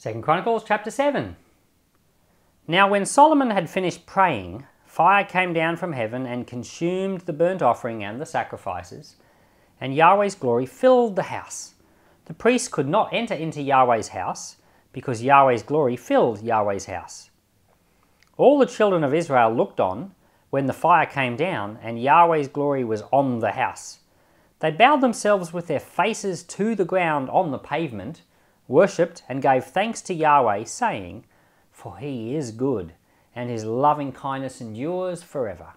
Second Chronicles chapter 7. Now when Solomon had finished praying, fire came down from heaven and consumed the burnt offering and the sacrifices, and Yahweh's glory filled the house. The priests could not enter into Yahweh's house, because Yahweh's glory filled Yahweh's house. All the children of Israel looked on when the fire came down, and Yahweh's glory was on the house. They bowed themselves with their faces to the ground on the pavement worshipped and gave thanks to Yahweh, saying, For he is good, and his loving kindness endures forever.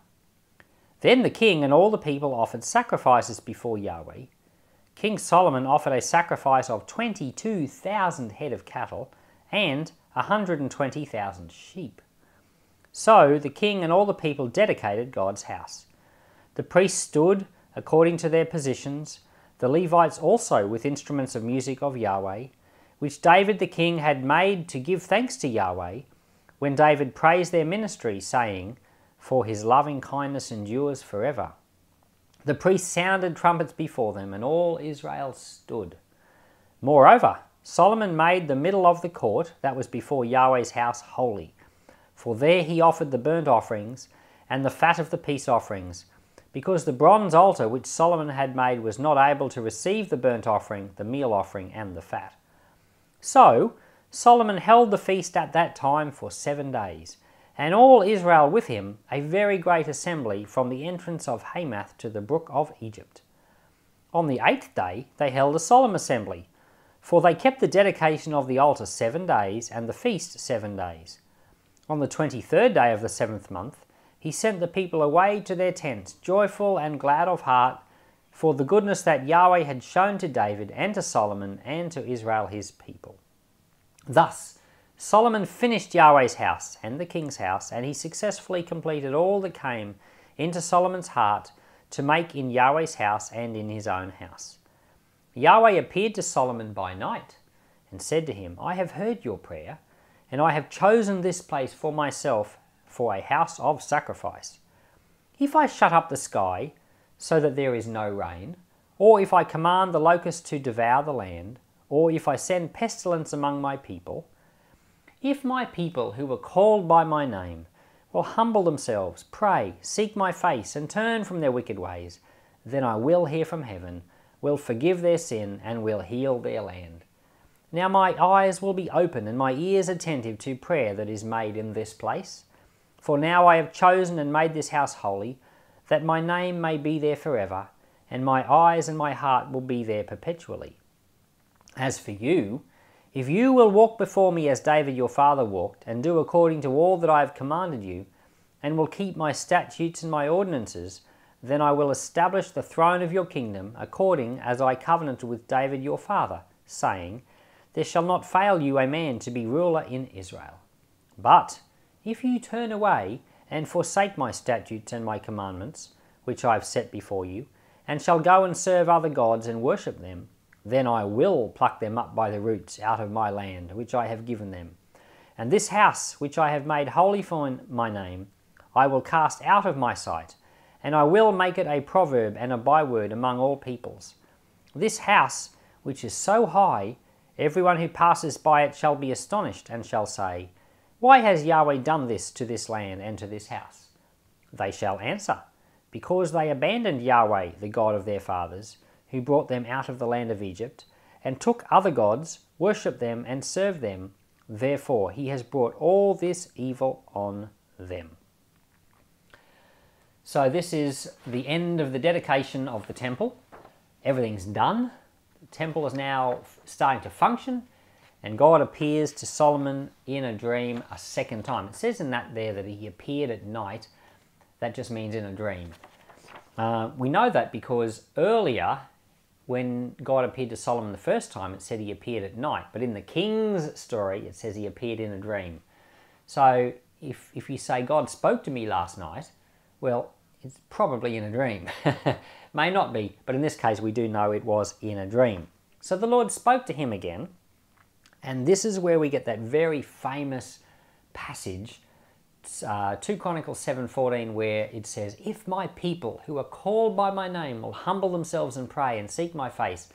Then the king and all the people offered sacrifices before Yahweh. King Solomon offered a sacrifice of 22,000 head of cattle and 120,000 sheep. So the king and all the people dedicated God's house. The priests stood according to their positions, the Levites also with instruments of music of Yahweh, which David the king had made to give thanks to Yahweh, when David praised their ministry, saying, For his loving kindness endures forever. The priests sounded trumpets before them, and all Israel stood. Moreover, Solomon made the middle of the court that was before Yahweh's house holy, for there he offered the burnt offerings and the fat of the peace offerings, because the bronze altar which Solomon had made was not able to receive the burnt offering, the meal offering, and the fat. So Solomon held the feast at that time for seven days, and all Israel with him, a very great assembly from the entrance of Hamath to the brook of Egypt. On the eighth day they held a solemn assembly, for they kept the dedication of the altar seven days, and the feast seven days. On the twenty third day of the seventh month, he sent the people away to their tents, joyful and glad of heart, for the goodness that Yahweh had shown to David and to Solomon and to Israel his people. Thus, Solomon finished Yahweh's house and the king's house, and he successfully completed all that came into Solomon's heart to make in Yahweh's house and in his own house. Yahweh appeared to Solomon by night and said to him, I have heard your prayer, and I have chosen this place for myself for a house of sacrifice. If I shut up the sky, so that there is no rain, or if I command the locusts to devour the land, or if I send pestilence among my people, if my people who are called by my name will humble themselves, pray, seek my face, and turn from their wicked ways, then I will hear from heaven, will forgive their sin, and will heal their land. Now my eyes will be open and my ears attentive to prayer that is made in this place. For now I have chosen and made this house holy, that my name may be there forever, and my eyes and my heart will be there perpetually. As for you, if you will walk before me as David your father walked, and do according to all that I have commanded you, and will keep my statutes and my ordinances, then I will establish the throne of your kingdom according as I covenanted with David your father, saying, There shall not fail you a man to be ruler in Israel. But if you turn away and forsake my statutes and my commandments, which I have set before you, and shall go and serve other gods and worship them, then I will pluck them up by the roots out of my land, which I have given them. And this house, which I have made holy for my name, I will cast out of my sight, and I will make it a proverb and a byword among all peoples. This house, which is so high, everyone who passes by it shall be astonished, and shall say, Why has Yahweh done this to this land and to this house? They shall answer, Because they abandoned Yahweh, the God of their fathers, who brought them out of the land of Egypt, and took other gods, worshipped them, and served them. Therefore, he has brought all this evil on them. So, this is the end of the dedication of the temple. Everything's done. The temple is now starting to function, and God appears to Solomon in a dream a second time. It says in that there that he appeared at night. That just means in a dream. Uh, we know that because earlier when God appeared to Solomon the first time, it said he appeared at night. But in the king's story, it says he appeared in a dream. So if, if you say, God spoke to me last night, well, it's probably in a dream. May not be, but in this case, we do know it was in a dream. So the Lord spoke to him again, and this is where we get that very famous passage uh, 2 Chronicles 7:14 where it says, "If my people who are called by my name will humble themselves and pray and seek my face,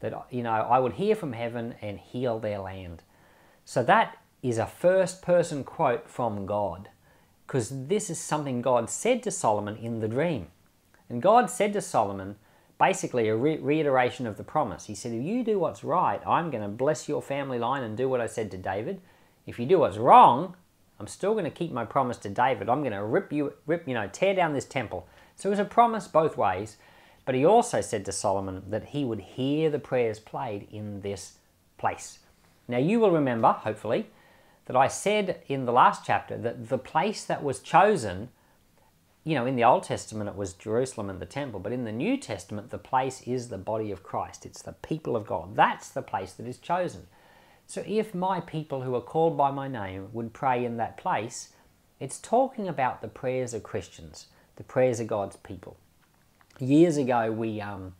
that you know I would hear from heaven and heal their land." So that is a first person quote from God because this is something God said to Solomon in the dream. And God said to Solomon, basically a re- reiteration of the promise. He said, If you do what's right, I'm going to bless your family line and do what I said to David. If you do what's wrong, I'm still going to keep my promise to David. I'm going to rip you, rip, you know, tear down this temple. So it was a promise both ways. But he also said to Solomon that he would hear the prayers played in this place. Now you will remember, hopefully, that I said in the last chapter that the place that was chosen, you know, in the Old Testament it was Jerusalem and the temple, but in the New Testament the place is the body of Christ. It's the people of God. That's the place that is chosen. So if my people who are called by my name would pray in that place, it's talking about the prayers of Christians, the prayers of God's people. Years ago, we um,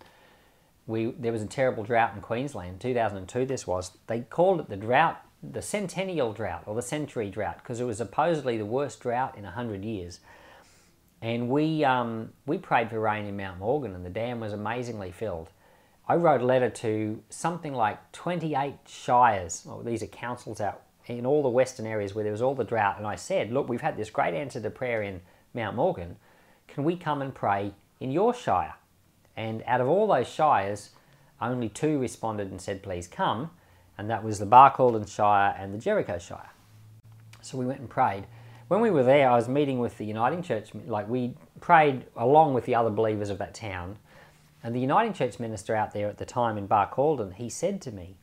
we there was a terrible drought in Queensland. 2002, this was. They called it the drought, the centennial drought or the century drought, because it was supposedly the worst drought in hundred years. And we um, we prayed for rain in Mount Morgan, and the dam was amazingly filled. I wrote a letter to something like 28 shires. Well, these are councils out in all the western areas where there was all the drought. And I said, look, we've had this great answer to prayer in Mount Morgan. Can we come and pray in your shire? And out of all those shires, only two responded and said, please come. And that was the Barcaldine Shire and the Jericho Shire. So we went and prayed. When we were there, I was meeting with the Uniting Church. Like we prayed along with the other believers of that town and the Uniting Church minister out there at the time in Barcaldine, he said to me,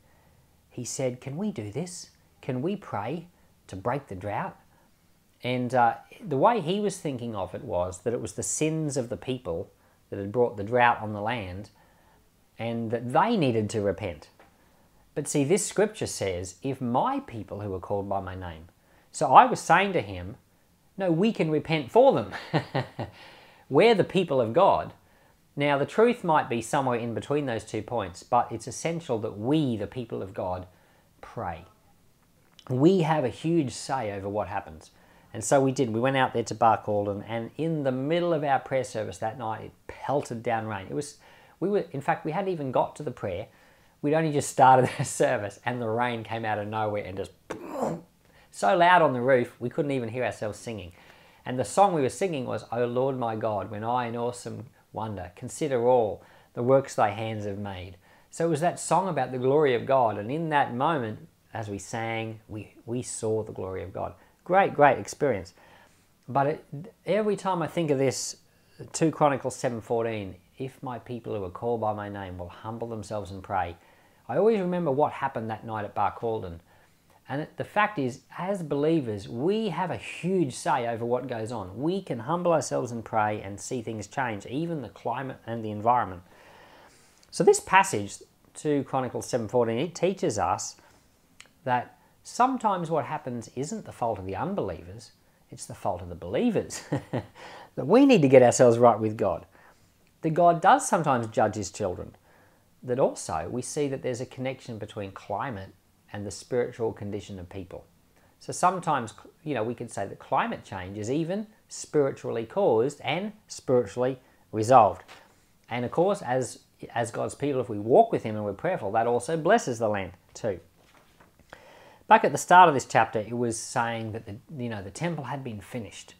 he said, Can we do this? Can we pray to break the drought? And uh, the way he was thinking of it was that it was the sins of the people that had brought the drought on the land and that they needed to repent. But see, this scripture says, If my people who are called by my name. So I was saying to him, No, we can repent for them. We're the people of God. Now, the truth might be somewhere in between those two points, but it's essential that we, the people of God, pray. We have a huge say over what happens. And so we did. We went out there to Barcaldine, and in the middle of our prayer service that night, it pelted down rain. It was, we were, in fact, we hadn't even got to the prayer. We'd only just started the service, and the rain came out of nowhere and just so loud on the roof, we couldn't even hear ourselves singing. And the song we were singing was, O Lord my God, when I in awesome wonder. Consider all the works thy hands have made. So it was that song about the glory of God. And in that moment, as we sang, we, we saw the glory of God. Great, great experience. But it, every time I think of this, 2 Chronicles 7.14, if my people who are called by my name will humble themselves and pray, I always remember what happened that night at Barcaldine and the fact is, as believers, we have a huge say over what goes on. We can humble ourselves and pray and see things change, even the climate and the environment. So this passage, 2 Chronicles 7.14, it teaches us that sometimes what happens isn't the fault of the unbelievers, it's the fault of the believers. that we need to get ourselves right with God. That God does sometimes judge his children. That also we see that there's a connection between climate and the spiritual condition of people. So sometimes, you know, we could say that climate change is even spiritually caused and spiritually resolved. And of course, as as God's people, if we walk with Him and we're prayerful, that also blesses the land too. Back at the start of this chapter, it was saying that the, you know the temple had been finished.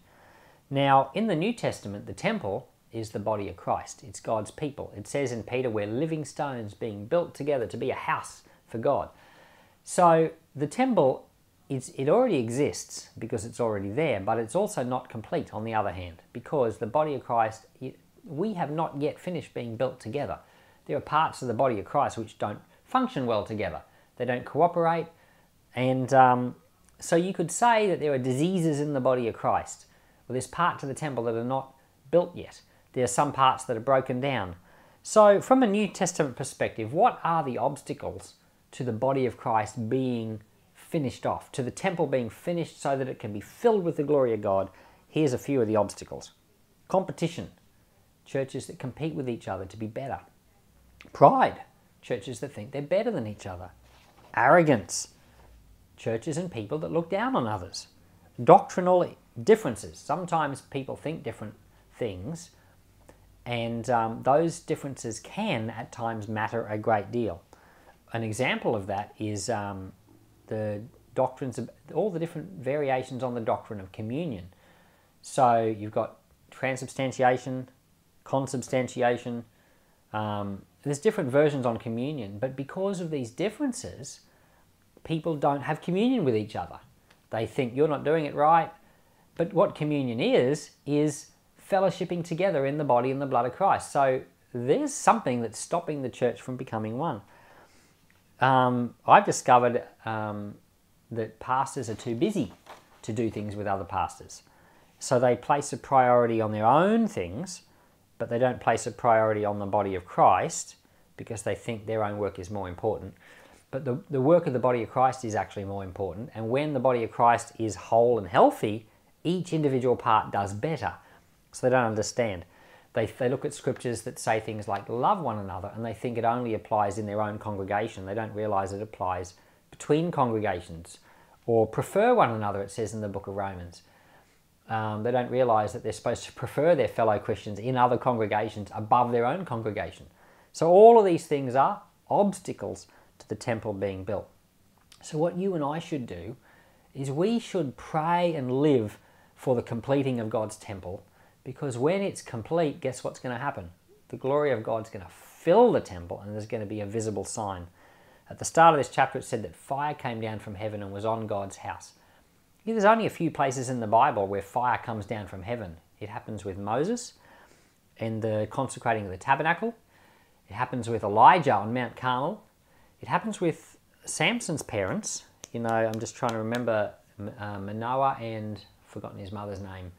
Now, in the New Testament, the temple is the body of Christ. It's God's people. It says in Peter, we're living stones being built together to be a house for God. So the temple, it already exists because it's already there, but it's also not complete on the other hand, because the body of Christ, we have not yet finished being built together. There are parts of the body of Christ which don't function well together. They don't cooperate, and um, so you could say that there are diseases in the body of Christ. Well, there's parts of the temple that are not built yet. There are some parts that are broken down. So, from a New Testament perspective, what are the obstacles to the body of Christ being finished off, to the temple being finished so that it can be filled with the glory of God, here's a few of the obstacles. Competition, churches that compete with each other to be better, pride, churches that think they're better than each other, arrogance, churches and people that look down on others, doctrinal differences. Sometimes people think different things, and um, those differences can at times matter a great deal an example of that is um, the doctrines, of all the different variations on the doctrine of communion. So you've got transubstantiation, consubstantiation. Um, there's different versions on communion, but because of these differences, people don't have communion with each other. They think you're not doing it right. But what communion is, is fellowshipping together in the body and the blood of Christ. So there's something that's stopping the church from becoming one. Um, I've discovered um, that pastors are too busy to do things with other pastors. So they place a priority on their own things, but they don't place a priority on the body of Christ because they think their own work is more important. But the, the work of the body of Christ is actually more important. And when the body of Christ is whole and healthy, each individual part does better. So they don't understand. They, they look at scriptures that say things like love one another and they think it only applies in their own congregation. They don't realize it applies between congregations or prefer one another, it says in the book of Romans. Um, they don't realize that they're supposed to prefer their fellow Christians in other congregations above their own congregation. So, all of these things are obstacles to the temple being built. So, what you and I should do is we should pray and live for the completing of God's temple because when it's complete, guess what's going to happen? The glory of God's going to fill the temple and there's going to be a visible sign. At the start of this chapter, it said that fire came down from heaven and was on God's house. There's only a few places in the Bible where fire comes down from heaven. It happens with Moses and the consecrating of the tabernacle. It happens with Elijah on Mount Carmel. It happens with Samson's parents. You know, I'm just trying to remember uh, Manoah and forgotten his mother's name.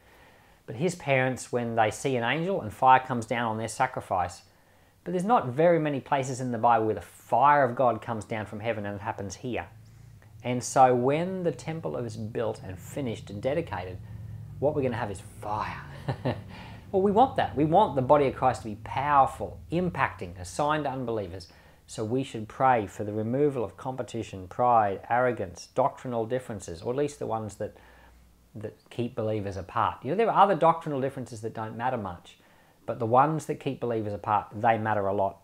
But his parents, when they see an angel and fire comes down on their sacrifice, but there's not very many places in the Bible where the fire of God comes down from heaven, and it happens here. And so when the temple is built and finished and dedicated, what we're going to have is fire. well, we want that. We want the body of Christ to be powerful, impacting, assigned to unbelievers. So we should pray for the removal of competition, pride, arrogance, doctrinal differences, or at least the ones that that keep believers apart. You know, there are other doctrinal differences that don't matter much, but the ones that keep believers apart, they matter a lot.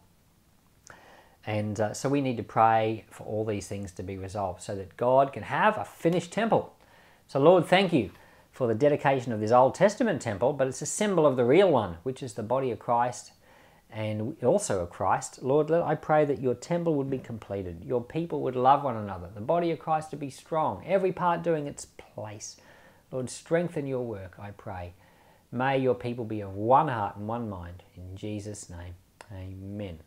And uh, so we need to pray for all these things to be resolved so that God can have a finished temple. So, Lord, thank you for the dedication of this Old Testament temple, but it's a symbol of the real one, which is the body of Christ and also of Christ. Lord, I pray that your temple would be completed, your people would love one another, the body of Christ to be strong, every part doing its place. Lord, strengthen your work, I pray. May your people be of one heart and one mind. In Jesus' name, amen.